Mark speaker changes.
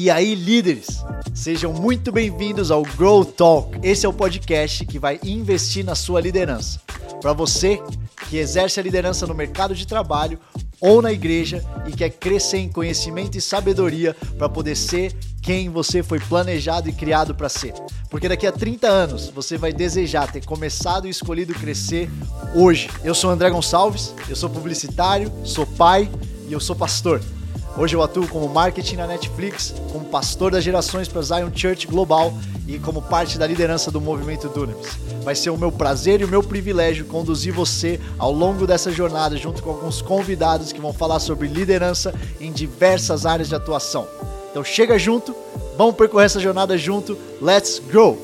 Speaker 1: E aí, líderes? Sejam muito bem-vindos ao Grow Talk. Esse é o podcast que vai investir na sua liderança. Para você que exerce a liderança no mercado de trabalho ou na igreja e quer crescer em conhecimento e sabedoria para poder ser quem você foi planejado e criado para ser. Porque daqui a 30 anos você vai desejar ter começado e escolhido crescer hoje. Eu sou André Gonçalves, eu sou publicitário, sou pai e eu sou pastor. Hoje eu atuo como marketing na Netflix, como pastor das gerações para Zion Church Global e como parte da liderança do movimento Dunamis. Vai ser o meu prazer e o meu privilégio conduzir você ao longo dessa jornada junto com alguns convidados que vão falar sobre liderança em diversas áreas de atuação. Então chega junto, vamos percorrer essa jornada junto. Let's go!